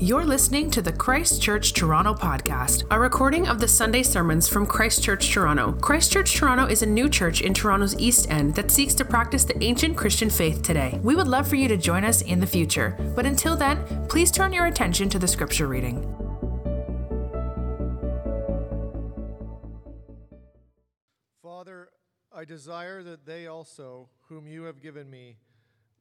You're listening to the Christchurch Toronto podcast, a recording of the Sunday sermons from Christchurch Toronto. Christchurch Toronto is a new church in Toronto's East End that seeks to practice the ancient Christian faith today. We would love for you to join us in the future, but until then, please turn your attention to the scripture reading. Father, I desire that they also, whom you have given me,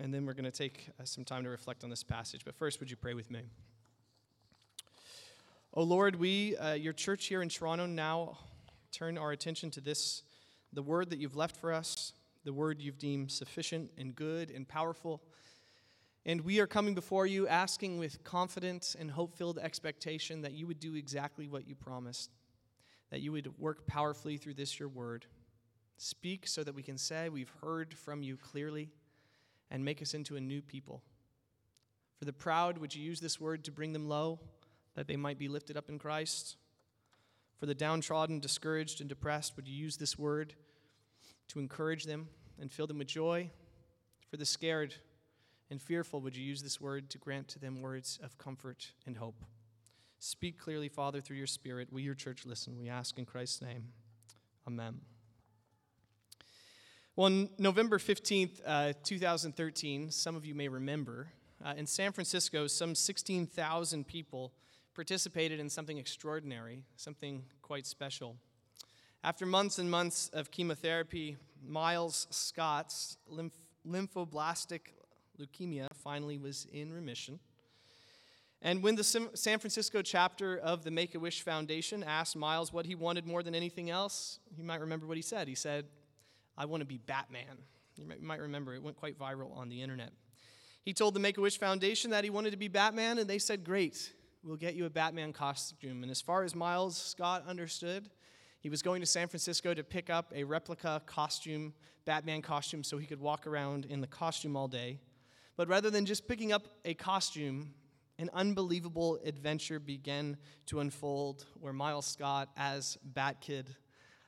and then we're going to take uh, some time to reflect on this passage. But first, would you pray with me? Oh Lord, we, uh, your church here in Toronto, now turn our attention to this, the word that you've left for us, the word you've deemed sufficient and good and powerful. And we are coming before you asking with confident and hope filled expectation that you would do exactly what you promised, that you would work powerfully through this, your word. Speak so that we can say we've heard from you clearly and make us into a new people. For the proud, would you use this word to bring them low, that they might be lifted up in Christ? For the downtrodden, discouraged, and depressed, would you use this word to encourage them and fill them with joy? For the scared and fearful, would you use this word to grant to them words of comfort and hope? Speak clearly, Father, through your Spirit. We, your church, listen. We ask in Christ's name. Amen. Well, on November 15th, uh, 2013, some of you may remember, uh, in San Francisco, some 16,000 people participated in something extraordinary, something quite special. After months and months of chemotherapy, Miles Scott's lymph- lymphoblastic leukemia finally was in remission. And when the San Francisco chapter of the Make a Wish Foundation asked Miles what he wanted more than anything else, you might remember what he said. He said, I want to be Batman. You might remember it went quite viral on the internet. He told the Make a Wish Foundation that he wanted to be Batman, and they said, Great, we'll get you a Batman costume. And as far as Miles Scott understood, he was going to San Francisco to pick up a replica costume, Batman costume, so he could walk around in the costume all day. But rather than just picking up a costume, an unbelievable adventure began to unfold where Miles Scott, as Bat Kid,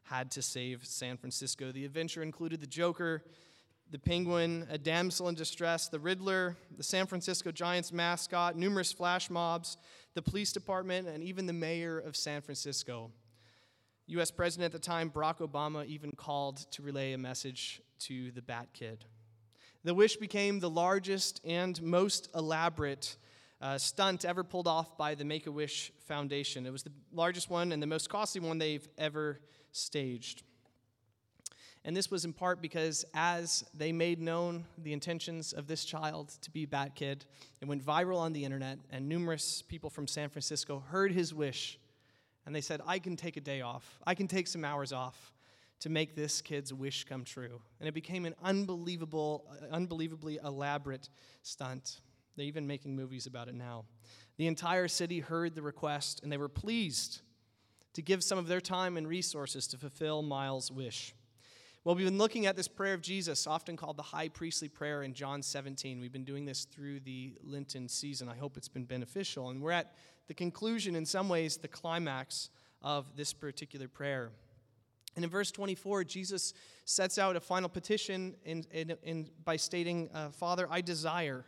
had to save San Francisco. The adventure included the Joker, the Penguin, a damsel in distress, the Riddler, the San Francisco Giants mascot, numerous flash mobs, the police department, and even the mayor of San Francisco. US President at the time, Barack Obama, even called to relay a message to the Bat Kid. The wish became the largest and most elaborate uh, stunt ever pulled off by the Make a Wish Foundation. It was the largest one and the most costly one they've ever staged. And this was in part because as they made known the intentions of this child to be Bat Kid, it went viral on the internet, and numerous people from San Francisco heard his wish, and they said, I can take a day off. I can take some hours off to make this kid's wish come true. And it became an unbelievable, unbelievably elaborate stunt. They're even making movies about it now. The entire city heard the request, and they were pleased to give some of their time and resources to fulfill Miles' wish. Well, we've been looking at this prayer of Jesus, often called the high priestly prayer in John 17. We've been doing this through the Lenten season. I hope it's been beneficial. And we're at the conclusion, in some ways, the climax of this particular prayer. And in verse 24, Jesus sets out a final petition in, in, in by stating, uh, Father, I desire.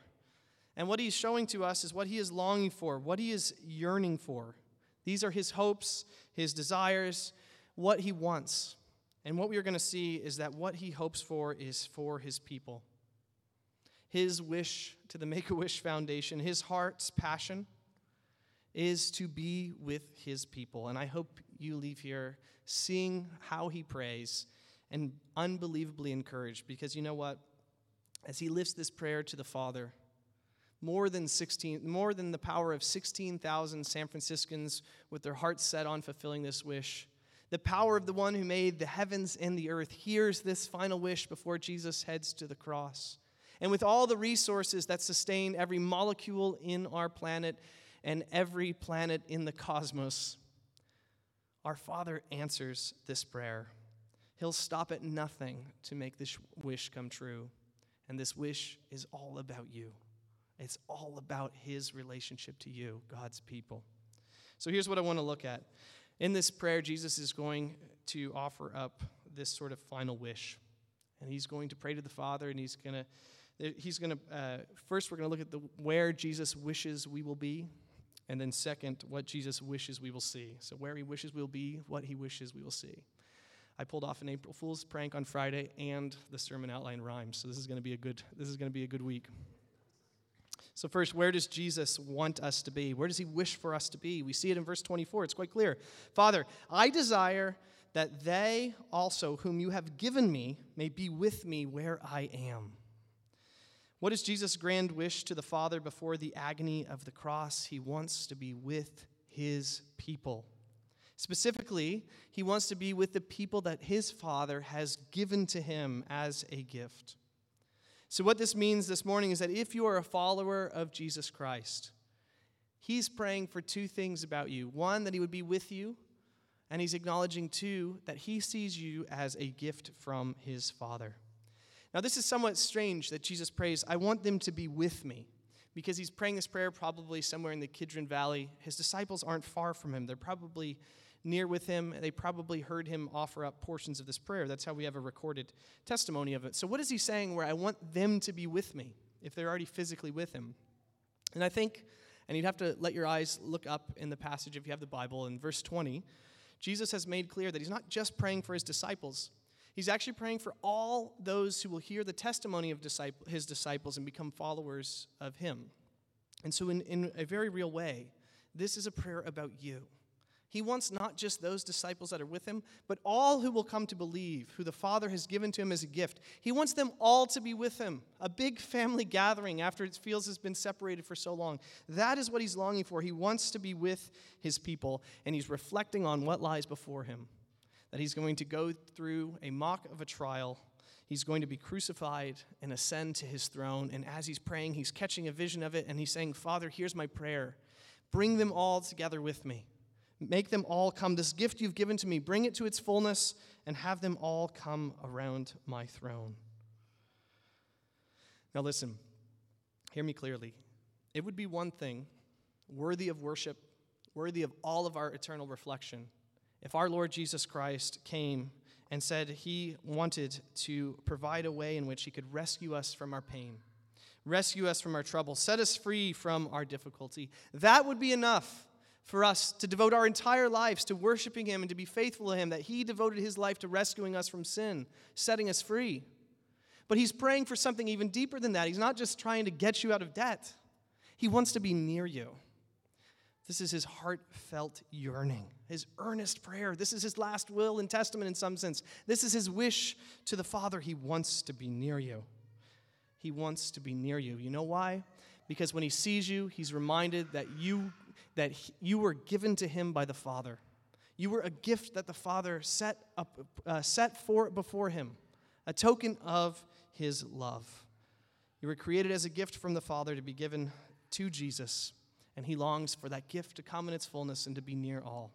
And what he's showing to us is what he is longing for, what he is yearning for. These are his hopes, his desires, what he wants. And what we are going to see is that what he hopes for is for his people. His wish to the Make a Wish Foundation, his heart's passion is to be with his people. And I hope you leave here seeing how he prays and unbelievably encouraged because you know what? As he lifts this prayer to the Father, more than 16 more than the power of 16,000 San Franciscans with their hearts set on fulfilling this wish. The power of the one who made the heavens and the earth hears this final wish before Jesus heads to the cross. And with all the resources that sustain every molecule in our planet and every planet in the cosmos, our Father answers this prayer. He'll stop at nothing to make this wish come true. And this wish is all about you. It's all about His relationship to you, God's people. So here's what I want to look at. In this prayer, Jesus is going to offer up this sort of final wish. And he's going to pray to the Father, and he's going to he's going to uh, first we're going to look at the where jesus wishes we will be and then second what jesus wishes we will see so where he wishes we'll be what he wishes we will see i pulled off an april fool's prank on friday and the sermon outline rhymes so this is going to be a good this is going to be a good week so, first, where does Jesus want us to be? Where does he wish for us to be? We see it in verse 24. It's quite clear. Father, I desire that they also, whom you have given me, may be with me where I am. What is Jesus' grand wish to the Father before the agony of the cross? He wants to be with his people. Specifically, he wants to be with the people that his Father has given to him as a gift. So, what this means this morning is that if you are a follower of Jesus Christ, He's praying for two things about you one, that He would be with you, and He's acknowledging, two, that He sees you as a gift from His Father. Now, this is somewhat strange that Jesus prays, I want them to be with me, because He's praying this prayer probably somewhere in the Kidron Valley. His disciples aren't far from Him, they're probably near with him. They probably heard him offer up portions of this prayer. That's how we have a recorded testimony of it. So, what is he saying where I want them to be with me if they're already physically with him? And I think, and you'd have to let your eyes look up in the passage if you have the Bible, in verse 20, Jesus has made clear that he's not just praying for his disciples. He's actually praying for all those who will hear the testimony of disciple, his disciples and become followers of him. And so, in, in a very real way, this is a prayer about you. He wants not just those disciples that are with him, but all who will come to believe, who the Father has given to him as a gift. He wants them all to be with him, a big family gathering after it feels has been separated for so long. That is what he's longing for. He wants to be with his people, and he's reflecting on what lies before him. That he's going to go through a mock of a trial. He's going to be crucified and ascend to his throne. And as he's praying, he's catching a vision of it, and he's saying, Father, here's my prayer. Bring them all together with me. Make them all come. This gift you've given to me, bring it to its fullness and have them all come around my throne. Now, listen, hear me clearly. It would be one thing worthy of worship, worthy of all of our eternal reflection, if our Lord Jesus Christ came and said he wanted to provide a way in which he could rescue us from our pain, rescue us from our trouble, set us free from our difficulty. That would be enough for us to devote our entire lives to worshiping Him and to be faithful to Him, that He devoted His life to rescuing us from sin, setting us free. But He's praying for something even deeper than that. He's not just trying to get you out of debt, He wants to be near you. This is His heartfelt yearning, His earnest prayer. This is His last will and testament in some sense. This is His wish to the Father. He wants to be near you. He wants to be near you. You know why? Because when He sees you, He's reminded that you that you were given to him by the Father. You were a gift that the Father set, up, uh, set for before him, a token of his love. You were created as a gift from the Father to be given to Jesus, and he longs for that gift to come in its fullness and to be near all.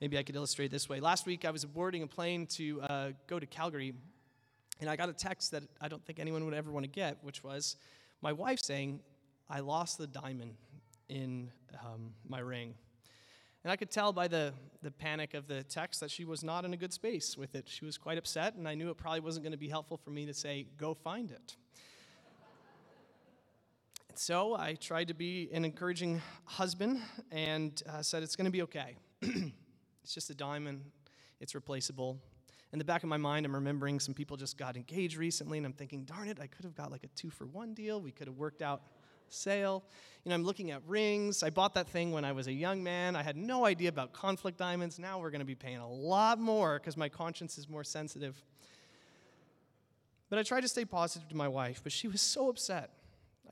Maybe I could illustrate this way. Last week, I was boarding a plane to uh, go to Calgary, and I got a text that I don't think anyone would ever want to get, which was my wife saying, I lost the diamond in um, my ring. And I could tell by the, the panic of the text that she was not in a good space with it. She was quite upset, and I knew it probably wasn't going to be helpful for me to say, go find it. so I tried to be an encouraging husband and uh, said, it's going to be okay. it's just a diamond, it's replaceable. In the back of my mind, I'm remembering some people just got engaged recently, and I'm thinking, darn it, I could have got like a two for one deal. We could have worked out sale. You know, I'm looking at rings. I bought that thing when I was a young man. I had no idea about conflict diamonds. Now we're going to be paying a lot more because my conscience is more sensitive. But I tried to stay positive to my wife, but she was so upset.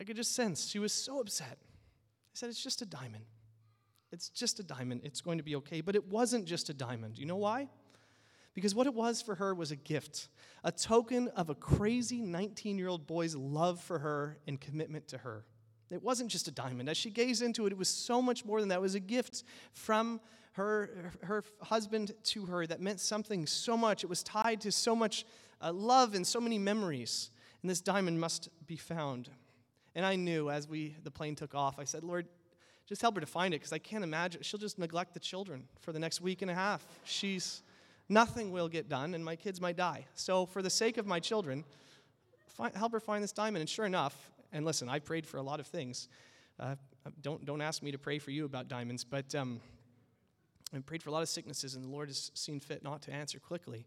I could just sense she was so upset. I said, It's just a diamond. It's just a diamond. It's going to be okay. But it wasn't just a diamond. You know why? Because what it was for her was a gift, a token of a crazy 19 year old boy's love for her and commitment to her. It wasn't just a diamond. As she gazed into it, it was so much more than that. It was a gift from her, her husband to her that meant something so much. It was tied to so much uh, love and so many memories. And this diamond must be found. And I knew as we the plane took off, I said, Lord, just help her to find it because I can't imagine. She'll just neglect the children for the next week and a half. She's nothing will get done, and my kids might die. So, for the sake of my children, find, help her find this diamond. And sure enough, and listen, I prayed for a lot of things. Uh, don't, don't ask me to pray for you about diamonds, but um, I prayed for a lot of sicknesses, and the Lord has seen fit not to answer quickly.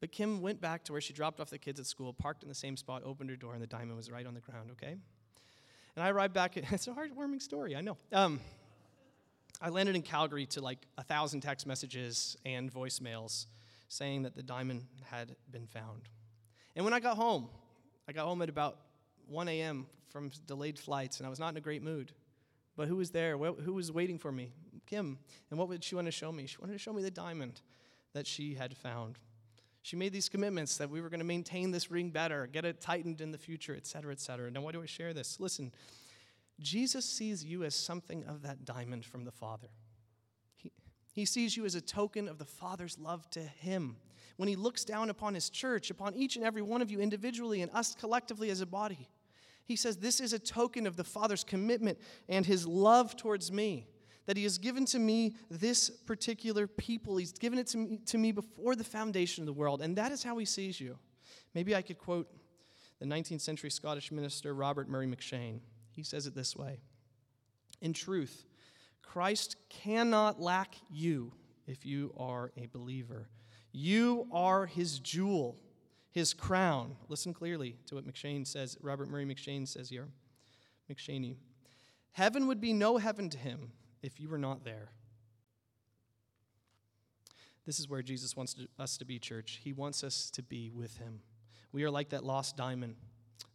But Kim went back to where she dropped off the kids at school, parked in the same spot, opened her door, and the diamond was right on the ground, okay? And I arrived back, at, it's a heartwarming story, I know. Um, I landed in Calgary to like a thousand text messages and voicemails saying that the diamond had been found. And when I got home, I got home at about 1 a.m. from delayed flights, and I was not in a great mood. But who was there? Who was waiting for me? Kim. And what would she want to show me? She wanted to show me the diamond that she had found. She made these commitments that we were going to maintain this ring better, get it tightened in the future, et cetera, et cetera. Now, why do I share this? Listen, Jesus sees you as something of that diamond from the Father. He, he sees you as a token of the Father's love to Him. When He looks down upon His church, upon each and every one of you individually and us collectively as a body, He says, This is a token of the Father's commitment and His love towards me. That He has given to me this particular people. He's given it to me, to me before the foundation of the world. And that is how He sees you. Maybe I could quote the 19th century Scottish minister Robert Murray M'Cheyne. He says it this way In truth, Christ cannot lack you if you are a believer. You are his jewel, his crown. Listen clearly to what M'Cheyne says, Robert Murray M'Cheyne says here. M'Cheyne. Heaven would be no heaven to him if you were not there. This is where Jesus wants to, us to be, church. He wants us to be with him. We are like that lost diamond,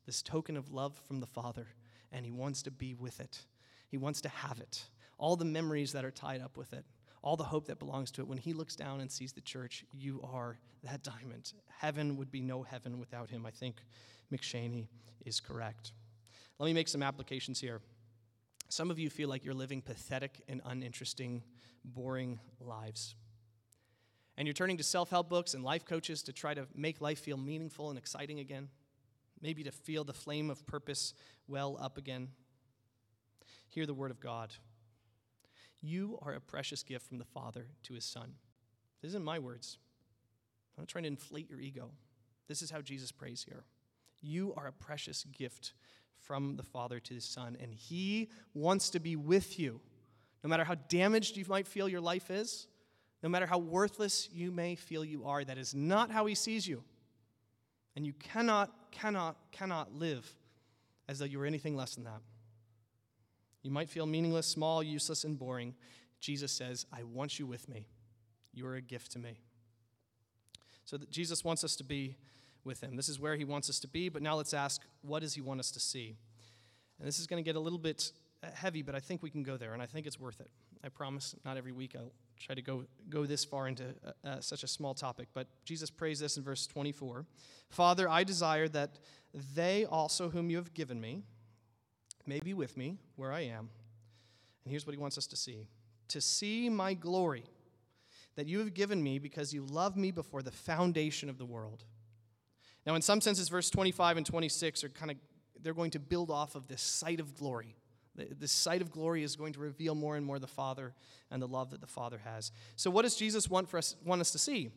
this token of love from the Father and He wants to be with it. He wants to have it. All the memories that are tied up with it, all the hope that belongs to it. When He looks down and sees the church, you are that diamond. Heaven would be no heaven without Him. I think M'Cheyne is correct. Let me make some applications here. Some of you feel like you're living pathetic and uninteresting, boring lives. And you're turning to self help books and life coaches to try to make life feel meaningful and exciting again maybe to feel the flame of purpose well up again. Hear the word of God. You are a precious gift from the Father to his Son. This isn't my words. I'm not trying to inflate your ego. This is how Jesus prays here. You are a precious gift from the Father to his Son, and he wants to be with you. No matter how damaged you might feel your life is, no matter how worthless you may feel you are, that is not how he sees you. And you cannot, cannot, cannot live as though you were anything less than that. You might feel meaningless, small, useless, and boring. Jesus says, I want you with me. You are a gift to me. So Jesus wants us to be with him. This is where he wants us to be, but now let's ask, what does he want us to see? And this is going to get a little bit heavy, but I think we can go there, and I think it's worth it. I promise not every week I'll try to go, go this far into uh, uh, such a small topic, but Jesus prays this in verse 24 Father, I desire that they also, whom you have given me, may be with me where I am. And here's what he wants us to see to see my glory that you have given me because you loved me before the foundation of the world. Now, in some senses, verse 25 and 26 are kind of, they're going to build off of this sight of glory. This sight of glory is going to reveal more and more the Father and the love that the Father has. So, what does Jesus want, for us, want us to see?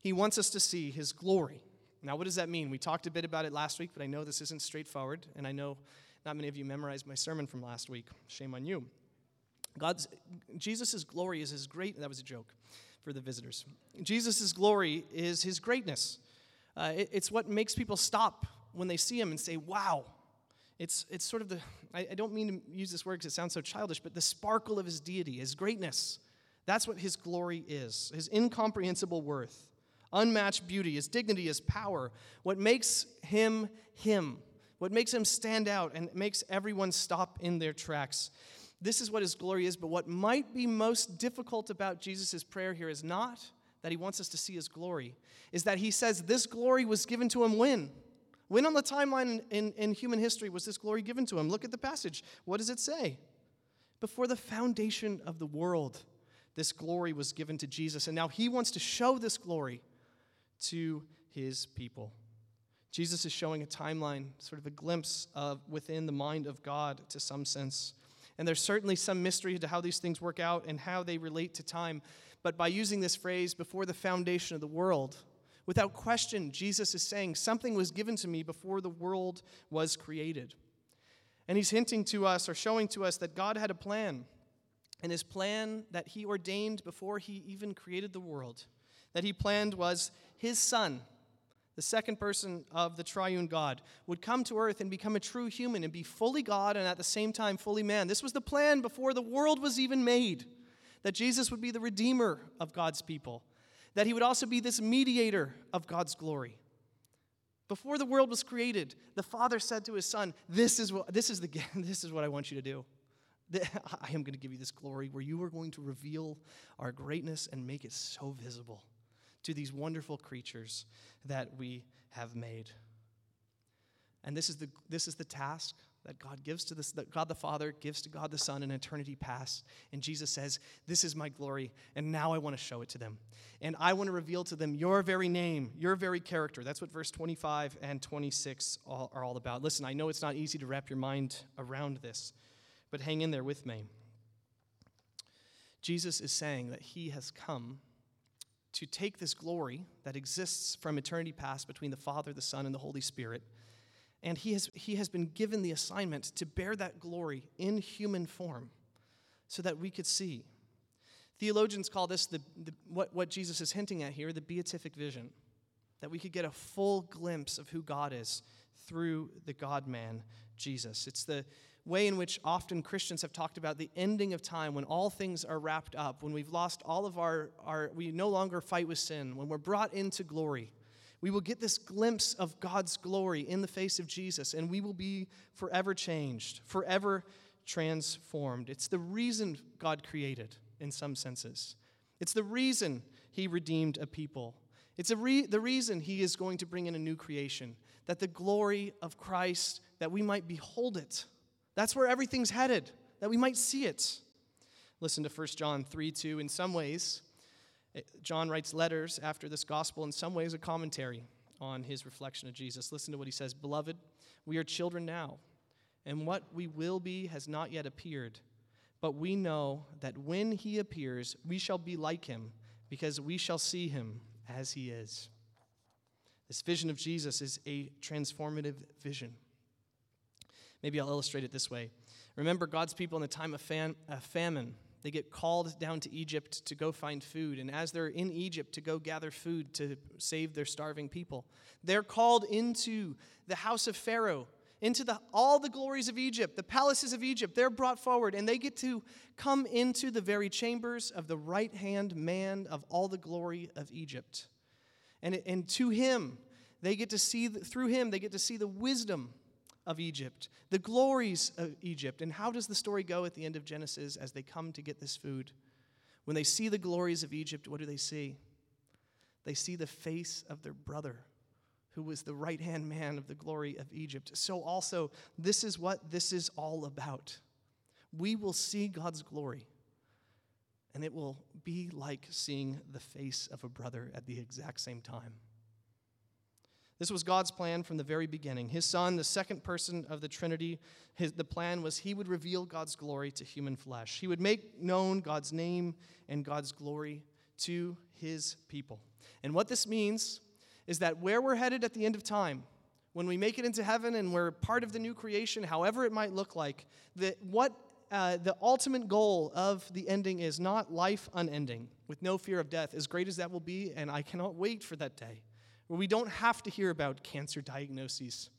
He wants us to see his glory. Now, what does that mean? We talked a bit about it last week, but I know this isn't straightforward, and I know not many of you memorized my sermon from last week. Shame on you. God's Jesus' glory is his great that was a joke for the visitors. Jesus' glory is his greatness. Uh, it, it's what makes people stop when they see him and say, Wow, it's, it's sort of the, I, I don't mean to use this word because it sounds so childish, but the sparkle of his deity, his greatness. That's what his glory is, his incomprehensible worth, unmatched beauty, his dignity, his power. What makes him him, what makes him stand out and makes everyone stop in their tracks. This is what his glory is, but what might be most difficult about Jesus' prayer here is not that he wants us to see his glory, is that he says this glory was given to him when? When on the timeline in, in human history was this glory given to him? Look at the passage. What does it say? Before the foundation of the world, this glory was given to Jesus. And now he wants to show this glory to his people. Jesus is showing a timeline, sort of a glimpse of within the mind of God to some sense. And there's certainly some mystery to how these things work out and how they relate to time. But by using this phrase, before the foundation of the world, without question, Jesus is saying, Something was given to me before the world was created. And he's hinting to us or showing to us that God had a plan. And his plan that he ordained before he even created the world, that he planned was his son, the second person of the triune God, would come to earth and become a true human and be fully God and at the same time fully man. This was the plan before the world was even made that Jesus would be the redeemer of God's people, that he would also be this mediator of God's glory. Before the world was created, the Father said to his Son, This is what, this is the, this is what I want you to do. I am going to give you this glory where you are going to reveal our greatness and make it so visible to these wonderful creatures that we have made. And this is the, this is the task that God gives to this, that God the Father gives to God the Son in eternity past. And Jesus says, This is my glory, and now I want to show it to them. And I want to reveal to them your very name, your very character. That's what verse 25 and 26 are all about. Listen, I know it's not easy to wrap your mind around this, but hang in there with me. Jesus is saying that he has come to take this glory that exists from eternity past between the Father, the Son, and the Holy Spirit and he has, he has been given the assignment to bear that glory in human form so that we could see. Theologians call this the, the, what, what Jesus is hinting at here the beatific vision, that we could get a full glimpse of who God is through the God man, Jesus. It's the way in which often Christians have talked about the ending of time when all things are wrapped up, when we've lost all of our, our we no longer fight with sin, when we're brought into glory we will get this glimpse of God's glory in the face of Jesus, and we will be forever changed, forever transformed. It's the reason God created, in some senses. It's the reason He redeemed a people. It's re- the reason He is going to bring in a new creation, that the glory of Christ, that we might behold it. That's where everything's headed, that we might see it. Listen to 1 John 3 2. In some ways, eh, John writes letters after this gospel, in some ways, a commentary on his reflection of Jesus. Listen to what he says Beloved, we are children now, and what we will be has not yet appeared. But we know that when he appears, we shall be like him, because we shall see him as he is. This vision of Jesus is a transformative vision. Maybe I'll illustrate it this way. Remember God's people in the time of fam- uh, famine they get called down to Egypt to go find food. And as they're in Egypt to go gather food to save their starving people, they're called into the house of Pharaoh, into the, all the glories of Egypt, the palaces of Egypt. They're brought forward, and they get to come into the very chambers of the right hand man of all the glory of Egypt. And, and to him, they get to see, through him, they get to see the wisdom of Egypt, the glories of Egypt. And how does the story go at the end of Genesis as they come to get this food? When they see the glories of Egypt, what do they see? They see the face of their brother, who was the right hand man of the glory of Egypt. So, also, this is what this is all about. We will see God's glory, and it will be like seeing the face of a brother at the exact same time. This was God's plan from the very beginning. His Son, the second person of the Trinity, his, the plan was he would reveal God's glory to human flesh. He would make known God's name and God's glory to his people. And what this means is that where we're headed at the end of time, when we make it into heaven and we're part of the new creation, however it might look like, that what uh, the ultimate goal of the ending is not life unending with no fear of death, as great as that will be, and I cannot wait for that day where we don't have to hear about cancer diagnoses.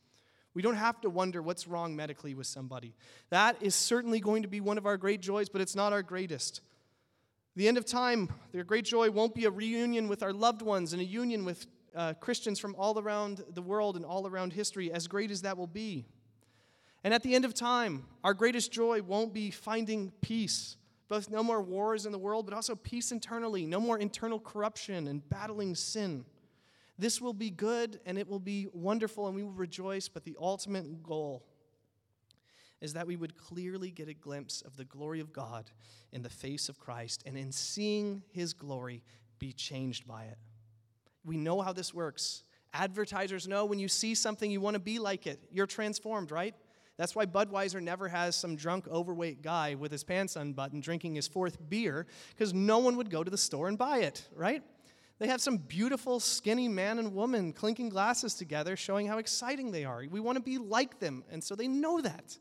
We don't have to wonder what's wrong medically with somebody. That is certainly going to be one of our great joys, but it's not our greatest. The end of time, their great joy won't be a reunion with our loved ones and a union with uh, Christians from all around the world and all around history, as great as that will be. And at the end of time, our greatest joy won't be finding peace, both no more wars in the world, but also peace internally, no more internal corruption and battling sin. This will be good and it will be wonderful and we will rejoice, but the ultimate goal is that we would clearly get a glimpse of the glory of God in the face of Christ, and in seeing his glory, be changed by it. We know how this works. Advertisers know when you see something, you want to be like it. You're transformed, right? That's why Budweiser never has some drunk, overweight guy with his pants unbuttoned drinking his fourth beer, because no one would go to the store and buy it, right? They have some beautiful, skinny man and woman clinking glasses together, showing how exciting they are. We want to be like them, and so they know that.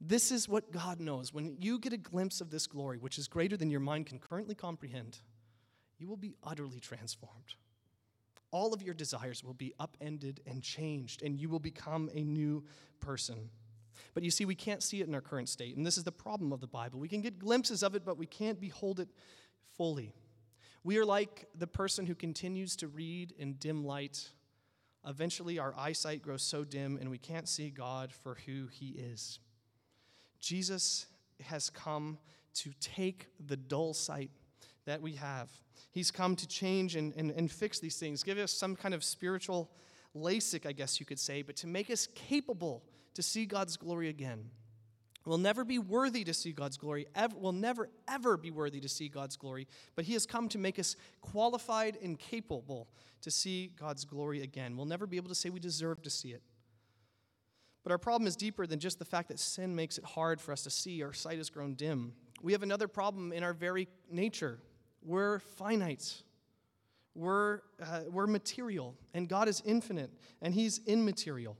This is what God knows. When you get a glimpse of this glory, which is greater than your mind can currently comprehend, you will be utterly transformed. All of your desires will be upended and changed, and you will become a new person. But you see, we can't see it in our current state, and this is the problem of the Bible. We can get glimpses of it, but we can't behold it fully. We are like the person who continues to read in dim light. Eventually, our eyesight grows so dim, and we can't see God for who He is. Jesus has come to take the dull sight that we have. He's come to change and, and, and fix these things, give us some kind of spiritual LASIK, I guess you could say, but to make us capable to see God's glory again. We'll never be worthy to see God's glory. Ever, we'll never, ever be worthy to see God's glory. But He has come to make us qualified and capable to see God's glory again. We'll never be able to say we deserve to see it. But our problem is deeper than just the fact that sin makes it hard for us to see. Our sight has grown dim. We have another problem in our very nature. We're finite. We're, uh, we're material, and God is infinite, and He's immaterial.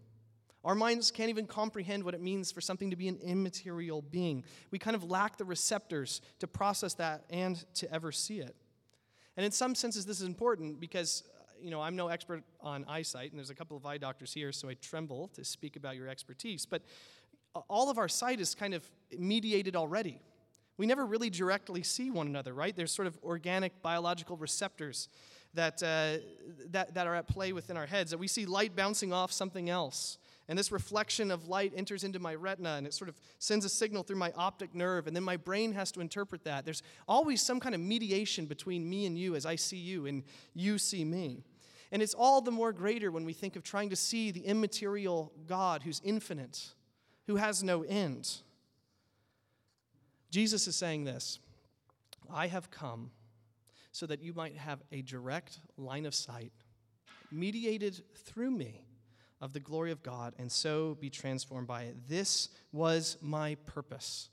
Our minds can't even comprehend what it means for something to be an immaterial being. We kind of lack the receptors to process that and to ever see it. And in some senses, this is important because you know, I'm no expert on eyesight, and there's a couple of eye doctors here, so I tremble to speak about your expertise. But all of our sight is kind of mediated already. We never really directly see one another, right? There's sort of organic biological receptors that, uh, that, that are at play within our heads, that we see light bouncing off something else. And this reflection of light enters into my retina and it sort of sends a signal through my optic nerve, and then my brain has to interpret that. There's always some kind of mediation between me and you as I see you and you see me. And it's all the more greater when we think of trying to see the immaterial God who's infinite, who has no end. Jesus is saying this I have come so that you might have a direct line of sight, mediated through me, of the glory of God, and so be transformed by it. This was my purpose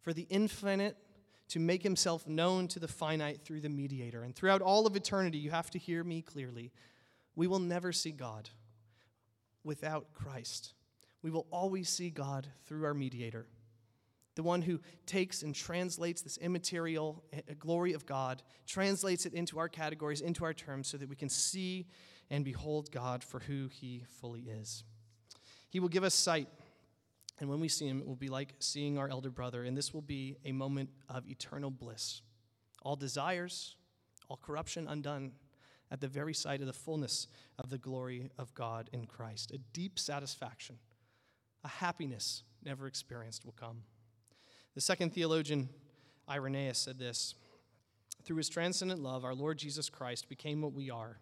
for the infinite to make himself known to the finite through the mediator. And throughout all of eternity, you have to hear me clearly. We will never see God without Christ. We will always see God through our mediator, the one who takes and translates this immaterial eh, glory of God, translates it into our categories, into our terms, so that we can see and behold God for who he fully is. He will give us sight, and when we see him, it will be like seeing our elder brother, and this will be a moment of eternal bliss. All desires, all corruption undone at the very sight of the fullness of the glory of God in Christ. A deep satisfaction, a happiness never experienced will come. The second theologian, Irenaeus, said this Through his transcendent love, our Lord Jesus Christ became what we are,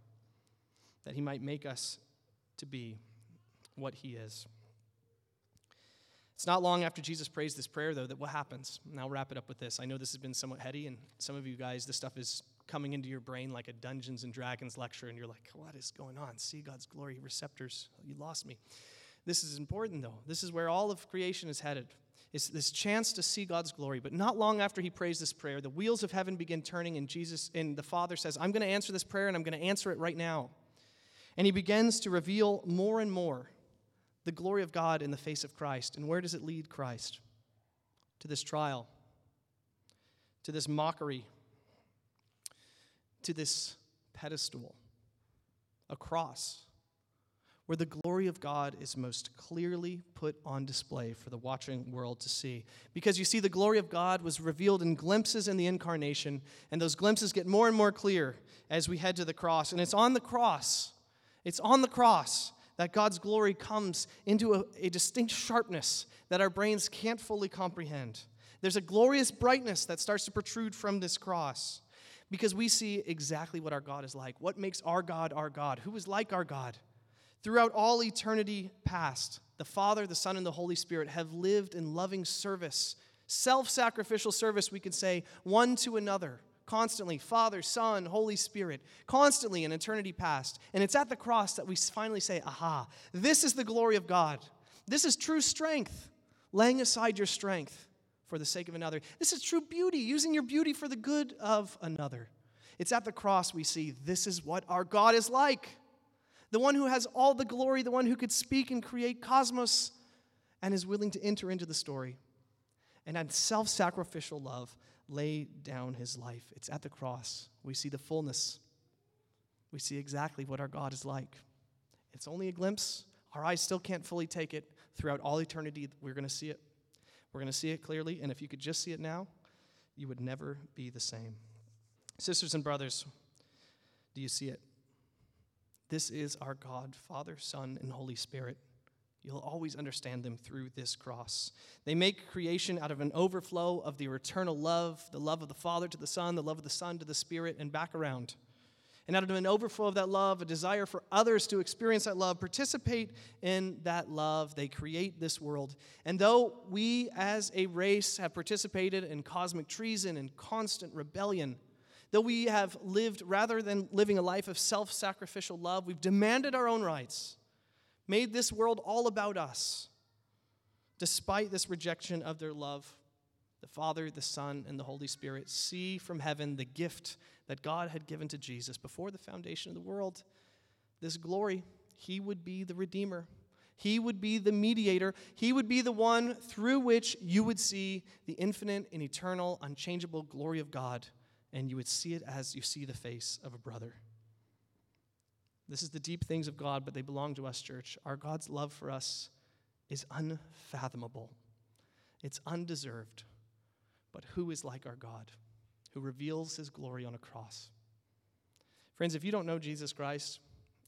that he might make us to be what he is. It's not long after Jesus prays this prayer, though, that what happens? And I'll wrap it up with this. I know this has been somewhat heady, and some of you guys, this stuff is coming into your brain like a Dungeons and Dragons lecture, and you're like, what is going on? See God's glory receptors. You lost me. This is important, though. This is where all of creation is headed. It's this chance to see God's glory. But not long after he prays this prayer, the wheels of heaven begin turning, and Jesus and the Father says, I'm going to answer this prayer, and I'm going to answer it right now. And he begins to reveal more and more the glory of God in the face of Christ. And where does it lead Christ? To this trial, to this mockery, to this pedestal, a cross, where the glory of God is most clearly put on display for the watching world to see. Because you see, the glory of God was revealed in glimpses in the incarnation, and those glimpses get more and more clear as we head to the cross. And it's on the cross, it's on the cross that God's glory comes into a, a distinct sharpness that our brains can't fully comprehend. There's a glorious brightness that starts to protrude from this cross. because we see exactly what our God is like. What makes our God our God? Who is like our God? Throughout all eternity past, the Father, the Son, and the Holy Spirit have lived in loving service, self sacrificial service, we can say, one to another, constantly Father, Son, Holy Spirit, constantly in eternity past. And it's at the cross that we finally say, aha, this is the glory of God. This is true strength, laying aside your strength for the sake of another. This is true beauty, using your beauty for the good of another. It's at the cross we see this is what our God is like the one who has all the glory, the one who could speak and create cosmos and is willing to enter into the story and in self sacrificial love lay down his life. It's at the cross. We see the fullness. We see exactly what our God is like. It's only a glimpse. Our eyes still can't fully take it. Throughout all eternity, we're going to see it. We're going to see it clearly. And if you could just see it now, you would never be the same. Sisters and brothers, do you see it? This is our God, Father, Son, and Holy Spirit. You'll always understand them through this cross. They make creation out of an overflow of the eternal love, the love of the Father to the Son, the love of the Son to the Spirit, and back around. And out of an overflow of that love, a desire for others to experience that love, participate in that love, they create this world. And though we as a race have participated in cosmic treason and constant rebellion, Though we have lived, rather than living a life of self sacrificial love, we've demanded our own rights, made this world all about us. Despite this rejection of their love, the Father, the Son, and the Holy Spirit see from heaven the gift that God had given to Jesus before the foundation of the world. This glory, He would be the Redeemer. He would be the mediator. He would be the one through which you would see the infinite and eternal, unchangeable glory of God and you would see it as you see the face of a brother. This is the deep things of God, but they belong to us, church. Our God's love for us is unfathomable, it's undeserved. But who is like our God, who reveals his glory on a cross? Friends, if you don't know Jesus Christ,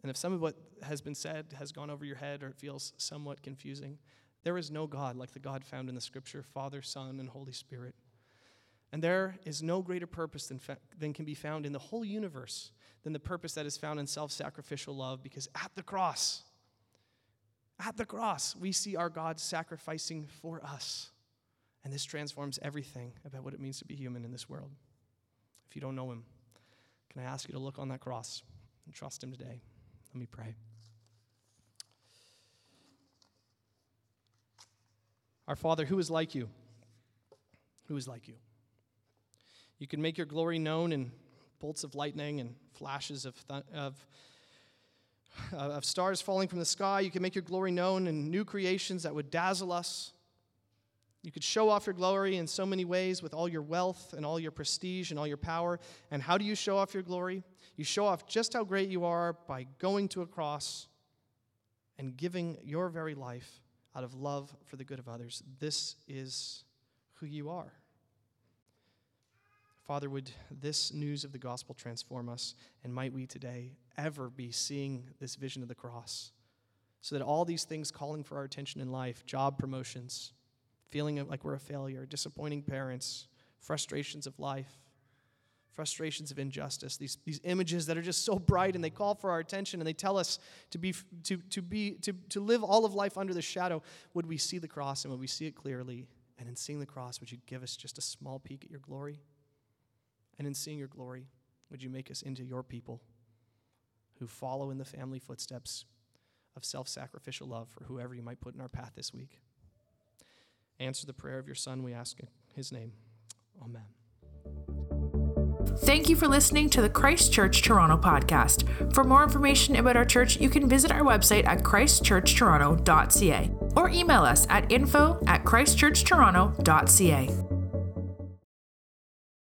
and if some of what has been said has gone over your head or it feels somewhat confusing, there is no God like the God found in the Scripture Father, Son, and Holy Spirit. And there is no greater purpose than, fa- than can be found in the whole universe than the purpose that is found in self sacrificial love, because at the cross, at the cross, we see our God sacrificing for us. And this transforms everything about what it means to be human in this world. If you don't know Him, can I ask you to look on that cross and trust Him today? Let me pray. Our Father, who is like you? Who is like you? You can make your glory known in bolts of lightning and flashes of, th- of, uh, of stars falling from the sky. You can make your glory known in new creations that would dazzle us. You could show off your glory in so many ways with all your wealth and all your prestige and all your power. And how do you show off your glory? You show off just how great you are by going to a cross and giving your very life out of love for the good of others. This is who you are. Father, would this news of the gospel transform us, and might we today ever be seeing this vision of the cross, so that all these things calling for our attention in life job promotions, feeling like we're a failure, disappointing parents, frustrations of life, frustrations of injustice, these, these images that are just so bright and they call for our attention and they tell us to, be, to, to, be, to, to live all of life under the shadow, would we see the cross and would we see it clearly? And in seeing the cross, would you give us just a small peek at your glory? And in seeing your glory, would you make us into your people who follow in the family footsteps of self sacrificial love for whoever you might put in our path this week? Answer the prayer of your Son, we ask in his name. Amen. Thank you for listening to the Christ Church Toronto podcast. For more information about our church, you can visit our website at christchurchtoronto.ca or email us at info at christchurchtoronto.ca.